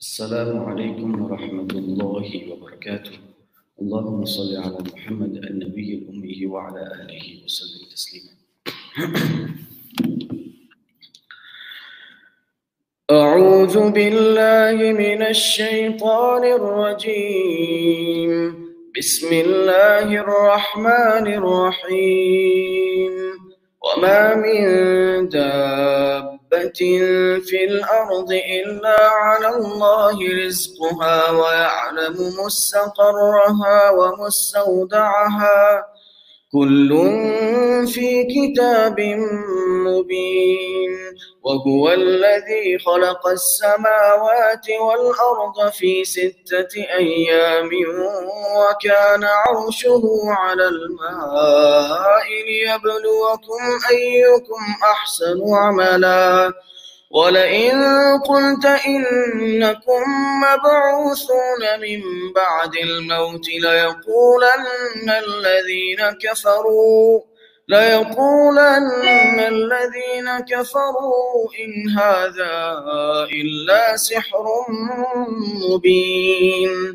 السلام عليكم ورحمة الله وبركاته. اللهم صل على محمد النبي الأمي وعلى آله وسلم تسليما. أعوذ بالله من الشيطان الرجيم. بسم الله الرحمن الرحيم. وما من دابة في الأرض إلا على الله رزقها ويعلم مستقرها ومستودعها كل في كتاب مبين وهو الذي خلق السماوات والأرض في ستة أيام وكان عرشه على الماء ليبلوكم أيكم أحسن عملا ولئن قلت إنكم مبعوثون من بعد الموت ليقولن الذين كفروا ليقولن الذين كفروا إن هذا إلا سحر مبين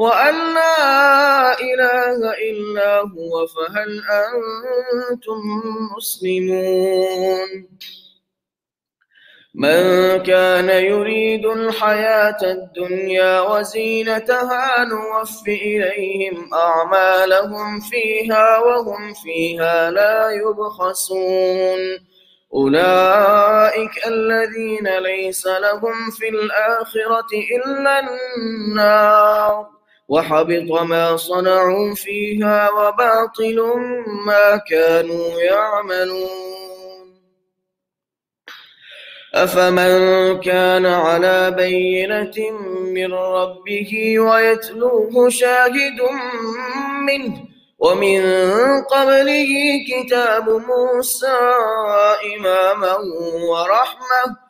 وأن لا إله إلا هو فهل أنتم مسلمون؟ من كان يريد الحياة الدنيا وزينتها نوف إليهم أعمالهم فيها وهم فيها لا يبخسون. أولئك الذين ليس لهم في الآخرة إلا النار. وحبط ما صنعوا فيها وباطل ما كانوا يعملون. أفمن كان على بينة من ربه ويتلوه شاهد منه ومن قبله كتاب موسى إماما ورحمة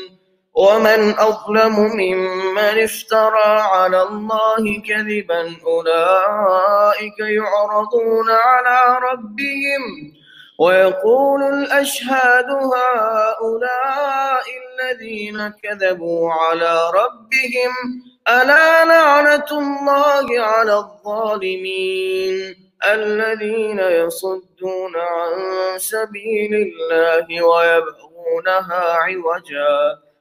ومن أظلم ممن افترى على الله كذبا أولئك يعرضون على ربهم ويقول الأشهاد هؤلاء الذين كذبوا على ربهم ألا لعنة الله على الظالمين الذين يصدون عن سبيل الله ويبغونها عوجا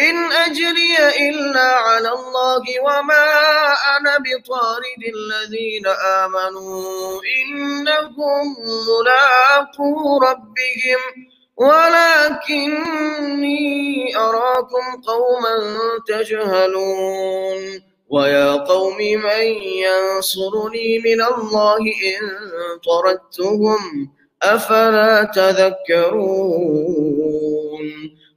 إن أجري إلا على الله وما أنا بطارد الذين آمنوا إنهم ملاقو ربهم ولكني أراكم قوما تجهلون ويا قوم من ينصرني من الله إن طردتهم أفلا تذكرون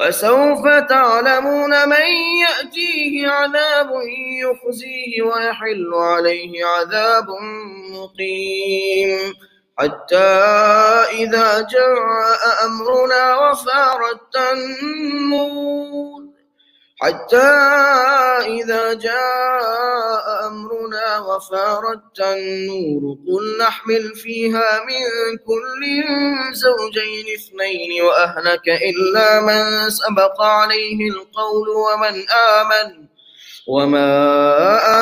فسوف تعلمون من يأتيه عذاب يخزيه ويحل عليه عذاب مقيم. حتى إذا جاء أمرنا وفارت النور حتى إذا جاء أمرنا وفارت النور قل نحمل فيها من كل زوجين اثنين وأهلك إلا من سبق عليه القول ومن آمن وما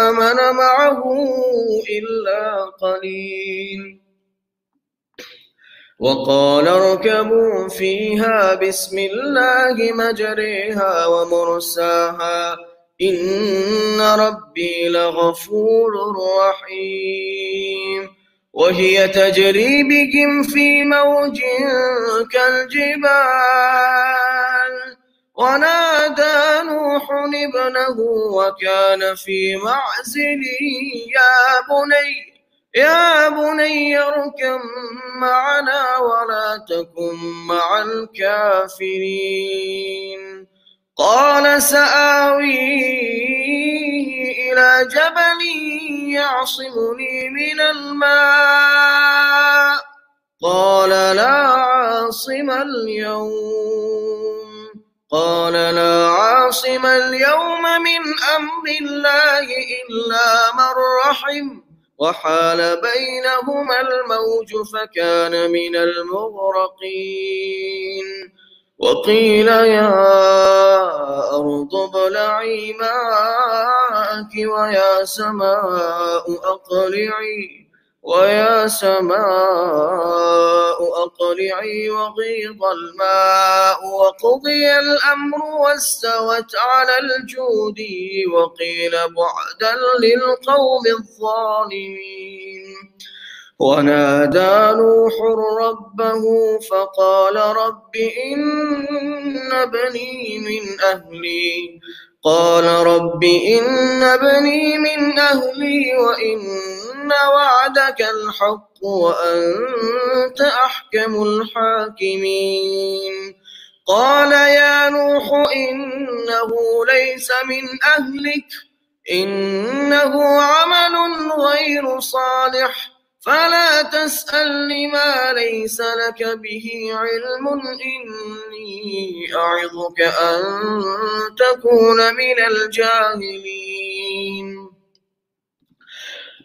آمن معه إلا قليل. وقال اركبوا فيها بسم الله مجريها ومرساها. إن ربي لغفور رحيم. وهي تجري بهم في موج كالجبال. ونادى نوح ابنه وكان في معزل يا بني يا بني اركب معنا ولا تكن مع الكافرين. قال سآوي إلى جبل يعصمني من الماء. قال لا عاصم اليوم. قال لا عاصم اليوم من أمر الله إلا من رحم. وحال بينهما الموج فكان من المغرقين. وقيل يا أرض ابلعي ماءك ويا سماء أقلعي. ويا سماء أقلعي وغيض الماء وقضي الأمر واستوت على الجود وقيل بعدا للقوم الظالمين. ونادى نوح ربه فقال رب إن بني من أهلي. قال رب إن بني من أهلي وإن وعدك الحق وأنت أحكم الحاكمين قال يا نوح إنه ليس من أهلك إنه عمل غير صالح فلا تسأل لما ليس لك به علم إني أعظك أن تكون من الجاهلين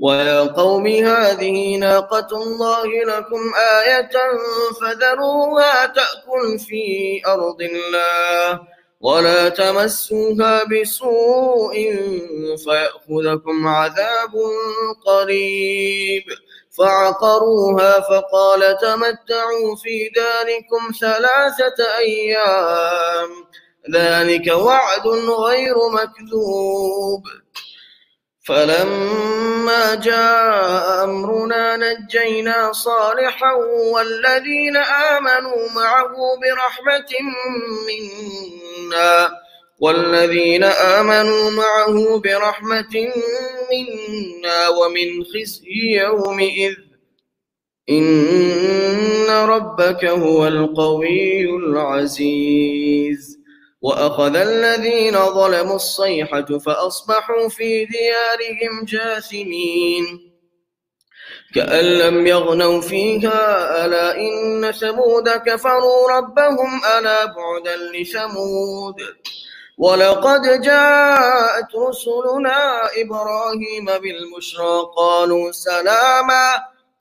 ويا قوم هذه ناقة الله لكم آية فذروها تأكل في أرض الله ولا تمسوها بسوء فيأخذكم عذاب قريب فعقروها فقال تمتعوا في داركم ثلاثة أيام ذلك وعد غير مكذوب فلما جاء أمرنا نجينا صالحا والذين آمنوا معه برحمة منا والذين آمنوا معه برحمة منا ومن خزي يومئذ. إن ربك هو القوي العزيز. وأخذ الذين ظلموا الصيحة فأصبحوا في ديارهم جاثمين. كأن لم يغنوا فيها ألا إن ثمود كفروا ربهم ألا بعدا لثمود. ولقد جاءت رسلنا إبراهيم بالبشرى قالوا سلاما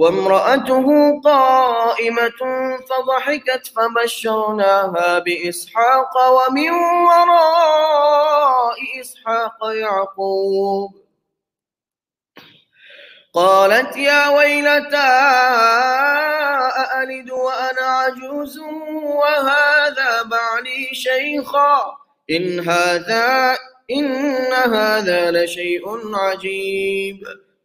وامرأته قائمة فضحكت فبشرناها بإسحاق ومن وراء إسحاق يعقوب. قالت يا ويلتى أألد وأنا عجوز وهذا بعلي شيخا؟ إن هذا إن هذا لشيء عجيب.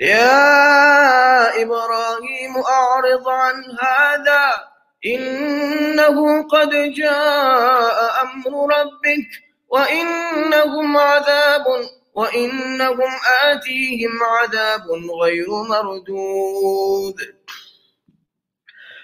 يا إبراهيم أعرض عن هذا. إنه قد جاء أمر ربك وإنهم عذاب وإنهم آتيهم عذاب غير مردود.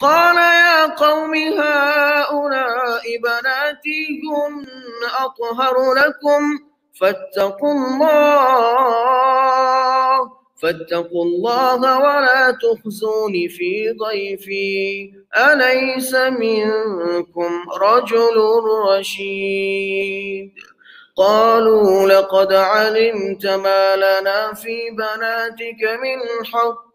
قال يا قوم هؤلاء بناتي هن أطهر لكم فاتقوا الله فاتقوا الله ولا تخزون في ضيفي. أليس منكم رجل رشيد؟ قالوا لقد علمت ما لنا في بناتك من حق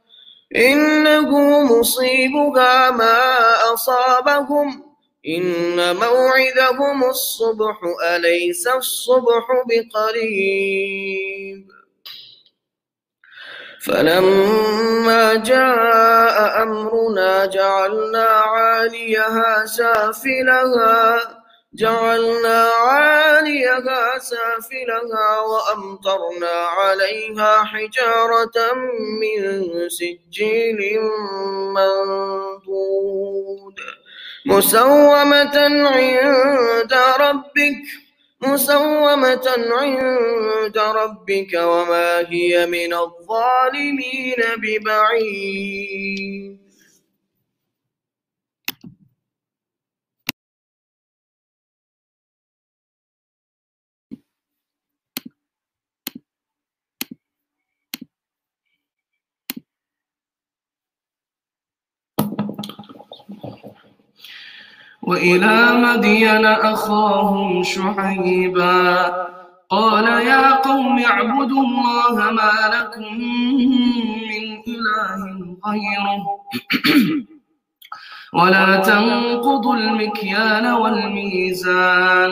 إنه مصيبها ما أصابهم. إن موعدهم الصبح أليس الصبح بقريب؟ فلما جاء أمرنا جعلنا عاليها سافلها. جعلنا عاليها سافلها وأمطرنا عليها حجارة من سجيل منضود. مسومة عند ربك مسومة عند ربك وما هي من الظالمين ببعيد. وإلى مدين أخاهم شعيبا. قال يا قوم اعبدوا الله ما لكم من إله غيره. ولا تنقضوا المكيال والميزان.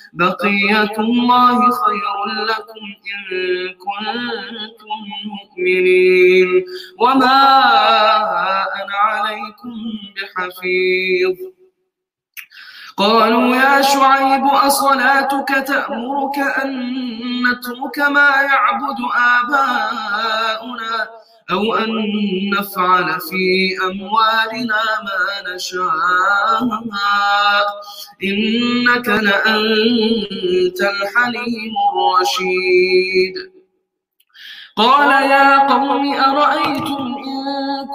بقية الله خير لكم إن كنتم مؤمنين. وما أنا عليكم بحفيظ. قالوا يا شعيب أصلاتك تأمرك أن نترك ما يعبد آباؤنا؟ أو أن نفعل في أموالنا ما نشاء. إنك لأنت الحليم الرشيد. قال يا قوم أرأيتم إن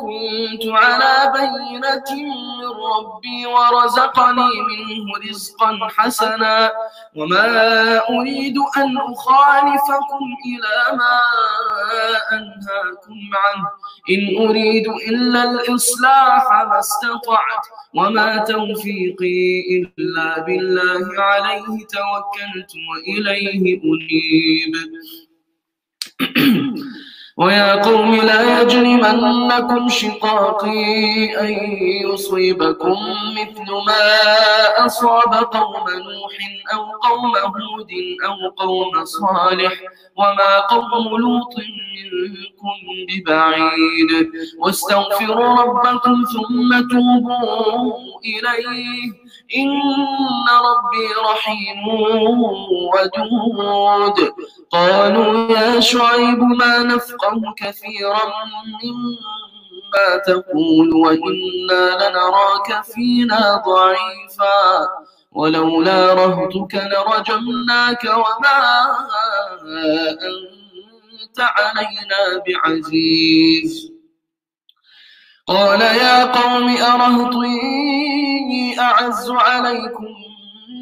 كنت على بينة من ربي ورزقني منه رزقا حسنا وما أريد أن أخالفكم إلى ما أنهاكم عنه. إن أريد إلا الإصلاح ما استطعت وما توفيقي إلا بالله عليه توكلت وإليه أنيب. ويا قوم لا يجرمنكم شقاقي أن يصيبكم مثل ما أصاب قوم نوح أو قوم هود أو قوم صالح وما قوم لوط منكم ببعيد. واستغفروا ربكم ثم توبوا إليه. إن ربي رحيم ودود. قالوا يا شعيب ما نفقه كثيرا مما تقول وإنا لنراك فينا ضعيفا ولولا رهتك لرجمناك وما أنت علينا بعزيز. قال يا قوم أرهطي أعز عليكم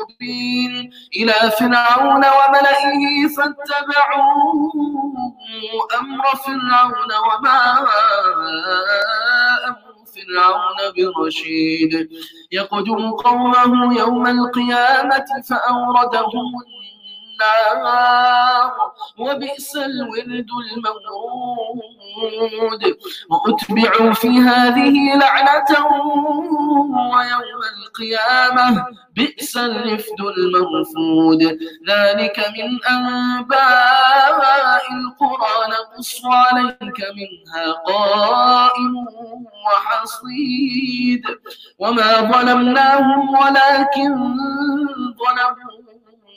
مبين إلى فرعون وملئه فاتبعوا أمر فرعون وما فرعون برشيد. يقدم قومه يوم القيامة فأوردهم النار وبئس الورد المورود. وأتبعوا في هذه لعنة ويوم القيامة بئس الرفد المرفود ذلك من أنباء القرى نقص عليك منها قائم وحصيد. وما ظلمناهم ولكن ظلموا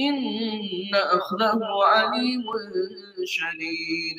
إن أخذه عليم شديد.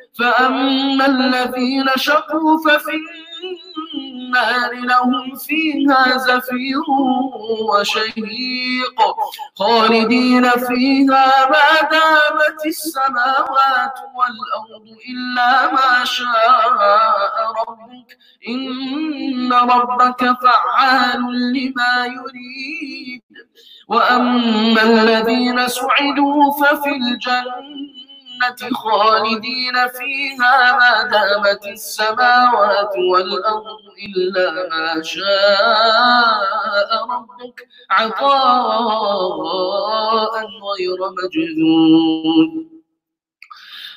فأما الذين شقوا ففي النار لهم فيها زفير وشهيق خالدين فيها ما دامت السماوات والأرض إلا ما شاء ربك إن ربك فعال لما يريد وأما الذين سعدوا ففي الجنة خالدين فيها ما دامت السماوات والأرض إلا ما شاء ربك عطاء غير مجذوذ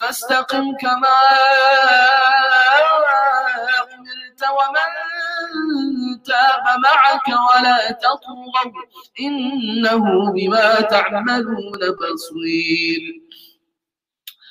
فاستقم كما أمرت ومن تاب معك ولا تطغوا إنه بما تعملون بصير.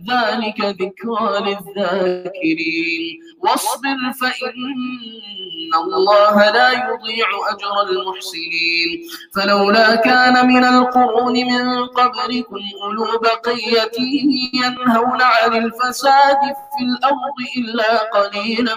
ذلك ذكرى للذاكرين واصبر فإن الله لا يضيع أجر المحسنين. فلولا كان من القرون من قبلكم أولو بقية ينهون عن الفساد في الأرض إلا قليلا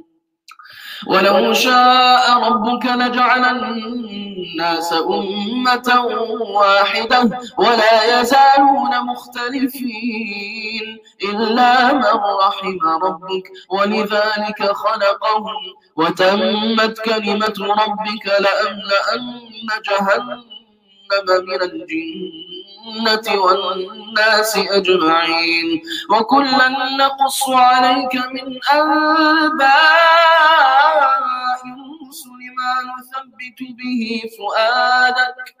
ولو شاء ربك لجعل الناس أمة واحدة ولا يزالون مختلفين إلا من رحم ربك ولذلك خلقهم وتمت كلمة ربك لأملأن جهنم من الجنة والناس أجمعين. وكلا نقص عليك من أنباء الرسل ما نثبت به فؤادك.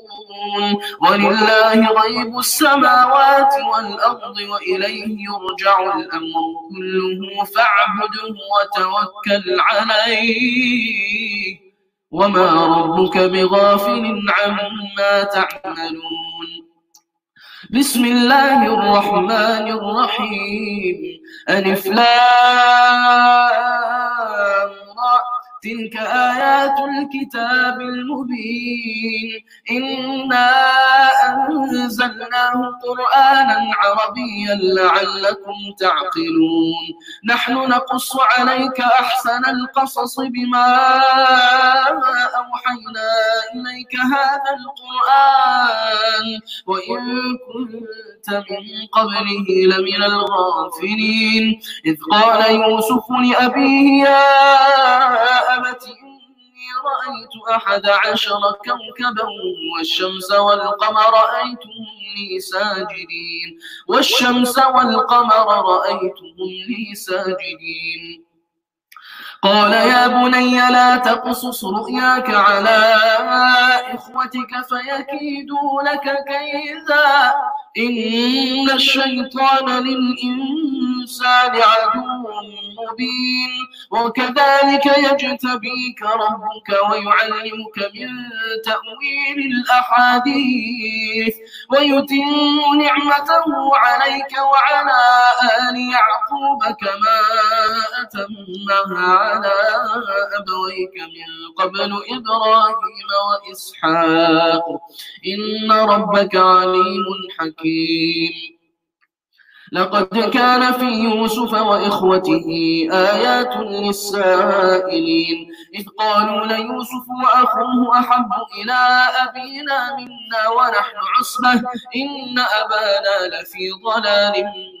ولله غيب السماوات والأرض وإليه يرجع الأمر كله. فاعبده وتوكل عليه. وما ربك بغافل عما تعملون. بسم الله الرحمن الرحيم. ألف لام تلك آيات الكتاب المبين. إنا أنزلناه قرآنا عربيا لعلكم تعقلون. نحن نقص عليك أحسن القصص بما أوحينا إليك هذا القرآن. وإن كنت من قبله لمن الغافلين. إذ قال يوسف لأبيه يا أبت إني رأيت أحد عشر كوكبا والشمس والقمر رأيتهم لي ساجدين. والشمس والقمر رأيتهم لي ساجدين. قال يا بني لا تقصص رؤياك على إخوتك فيكيدوا لك كيدا. إن الشيطان للإنسان عدو مبين. وكذلك يجتبيك ربك ويعلمك من تأويل الأحاديث. ويتم نعمته عليك وعلى آل يعقوب كما أتمها على أبويك من قبل إبراهيم وإسحاق. إن ربك عليم حكيم. لقد كان في يوسف وإخوته آيات للسائلين. إذ قالوا ليوسف وأخوه أحب إلى أبينا منا ونحن عصبة. إن أبانا لفي ضلال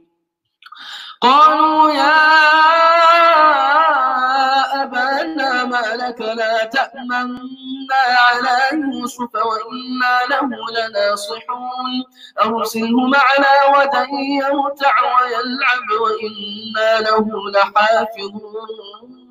قالوا يا أبانا ما لك لا تأمنا على يوسف وإنا له لناصحون. أرسله معنا ودن يرتع ويلعب وإنا له لحافظون.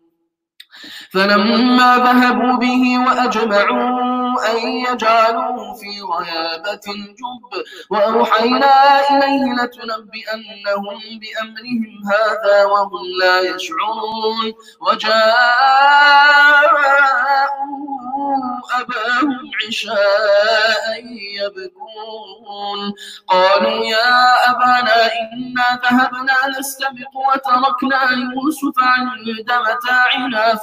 فلما ذهبوا به وأجمعوا أن يجعلوه في غيابة الجب وأوحينا إليه لتنبئنهم بأمرهم هذا وهم لا يشعرون. وجاءوا أباهم عشاء يبكون. قالوا يا أبانا إنا ذهبنا نستبق وتركنا يوسف عند متاعنا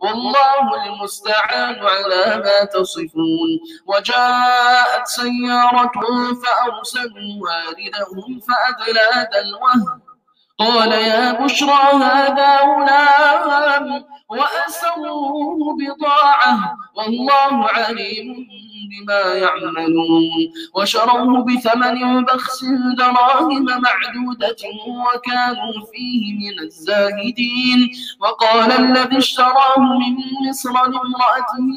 والله المستعان على ما تصفون. وجاءت سيارة فأرسلوا واردهم فأدلى دلوه. قال يا بشرى هذا غلام وأسروه بضاعة والله عليم بما يعملون وشروه بثمن بخس دراهم معدودة وكانوا فيه من الزاهدين وقال الذي اشتراه من مصر لامرأته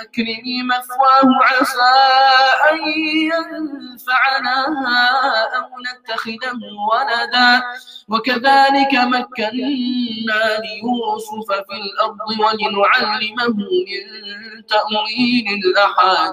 أكرمي مثواه عسى أن ينفعنا أو نتخذه ولدا وكذلك مكنا ليوسف في الأرض ولنعلمه من تأويل الأحاديث.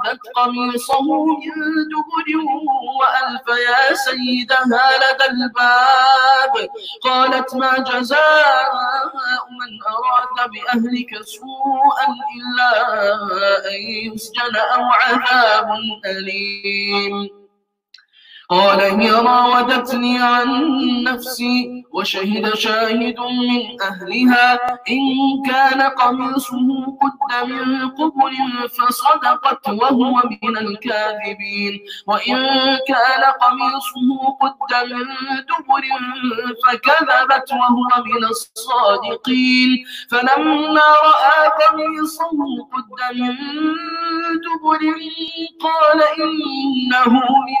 وقدت قميصه من دبر وألف يا سيدها لدى الباب. قالت ما جزاء من أراد بأهلك سوءا إلا أن يسجن أو عذاب أليم. قال هي راودتني عن نفسي وشهد شاهد من أهلها. إن كان قميصه قد من قبل فصدقت وهو من الكاذبين. وإن كان قميصه قد من دبر فكذبت وهو من الصادقين. فلما رأى قميصه قد من دبر قال إنه من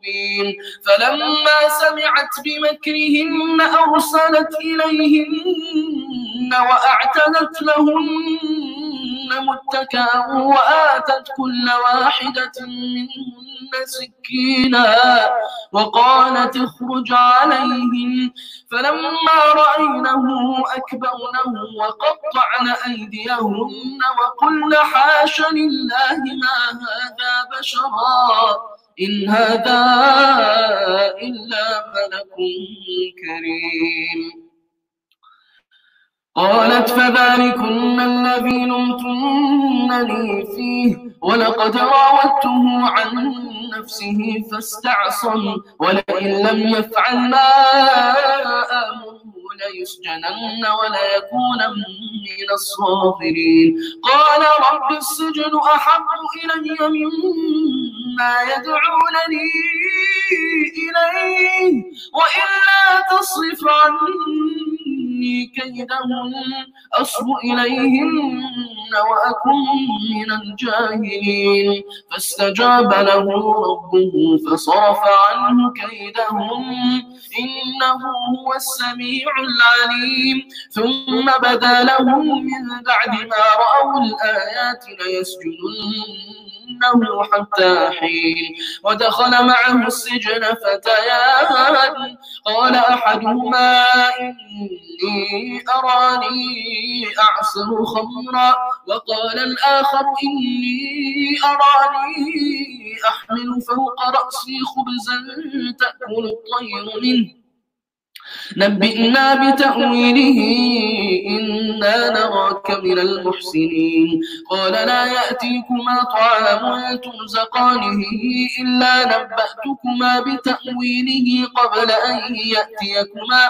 مبين. فلما سمعت بمكرهن أرسلت إليهن وأعتدت لهن متكئا وآتت كل واحدة منهن سكينا وقالت اخرج عليهم. فلما رأينه أكبرنه وقطعن أيديهن وقلن حاش لله ما هذا بشرا. إن هذا إلا ملك كريم قالت فذلكن الذي لمتنني فيه ولقد راودته عن نفسه فاستعصم ولئن لم يفعل ما آمره ليسجنن وليكون من الصاغرين قال رب السجن أحب إلي مما يدعونني إليه وإلا تصرف عني كيدهن أصب إليهن وأكن من الجاهلين. فاستجاب له ربه فصرف عنه كيدهن إنه هو السميع العليم. ثم بدا لهم من بعد ما رأوا الآيات ليسجننه حتى حين ودخل معه السجن فتيان. قال أحدهما إني أراني أعصر خمرا. وقال الآخر إني أراني أحمل فوق رأسي خبزا تأكل الطير منه. نبئنا بتأويله إنا نراك من المحسنين. قال لا يأتيكما طعام ترزقانه إلا نبأتكما بتأويله قبل أن يأتيكما.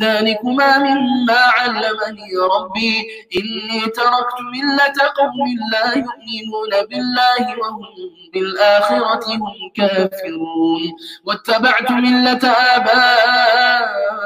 ذلكما مما علمني ربي. إني تركت ملة قوم لا يؤمنون بالله وهم بالآخرة هم كافرون. واتبعت ملة آبائي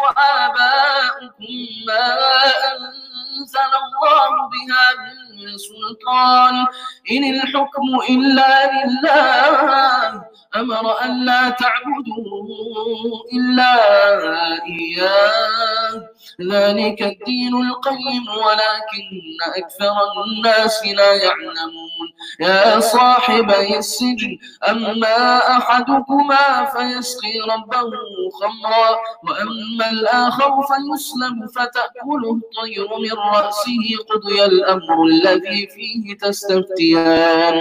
وآباؤكم ما أنزل الله بها من سلطان. إن الحكم إلا لله. أمر أن لا تعبدوا إلا إياه. ذلك الدين القيم ولكن أكثر الناس لا يعلمون. يا صاحبي السجن أما أحدكما فيسقي ربه خمرا وأما الآخر فيسلم فتأكله الطير من رأسه قضي الأمر الذي فيه تستفتيان.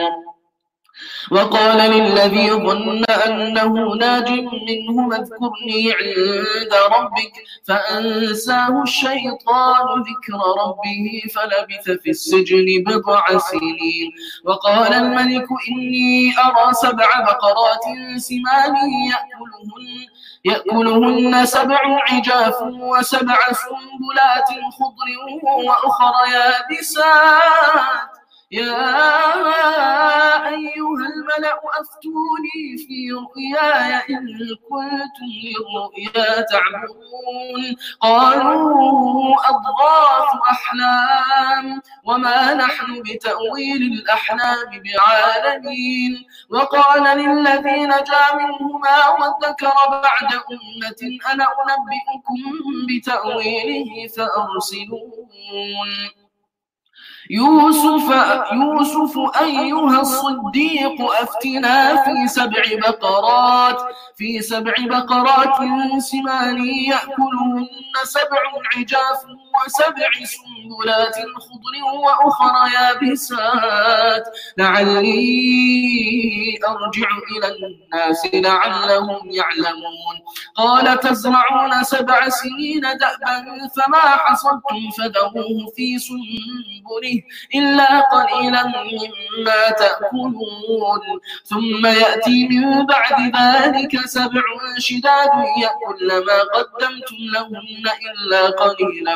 وقال للذي ظن أنه ناج منه اذكرني عند ربك فأنساه الشيطان ذكر ربه فلبث في السجن بضع سنين. وقال الملك إني أرى سبع بقرات سمان يأكلهن يأكلهن سبع عجاف وسبع سنبلات خضر وأخر يابسات. يا أيها الملأ أفتوني في رؤياي إن كنتم للرؤيا تعبرون قالوا أضغاث أحلام وما نحن بتأويل الأحلام بعالمين. وقال للذي نجا منهما وذكر بعد أمة أنا أنبئكم بتأويله فأرسلون. يوسف يوسف أيها الصديق أفتنا في سبع بقرات في سبع بقرات سمان يأكلهن سبع عجاف وسبع سنبلات خضر وأخرى يابسات. لعلي أرجع إلى الناس لعلهم يعلمون. قال تزرعون سبع سنين دأبا فما حصدتم فذروه في سنبله إلا قليلا مما تأكلون. ثم يأتي من بعد ذلك سبع شداد يأكل ما قدمتم لهن إلا قليلا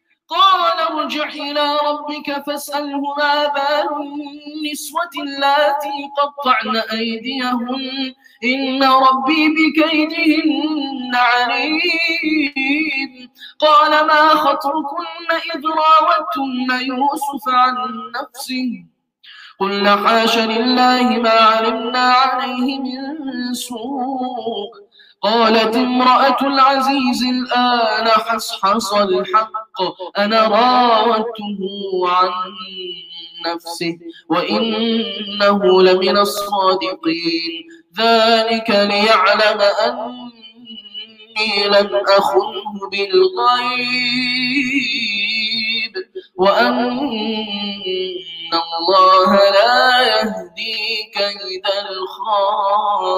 قال ارجع إلى ربك فاسأله ما بال النسوة اللاتي قطعن أيديهن. إن ربي بكيدهن عليم. قال ما خطركن إذ راوتن يوسف عن نفسه؟ قلنا حاش لله ما علمنا عليه من سوء. قالت امرأة العزيز الآن حصحص الحق أنا راودته عن نفسه وإنه لمن الصادقين. ذلك ليعلم أني لم أخنه بالغيب. وأن الله لا يهدي كيد الخائنين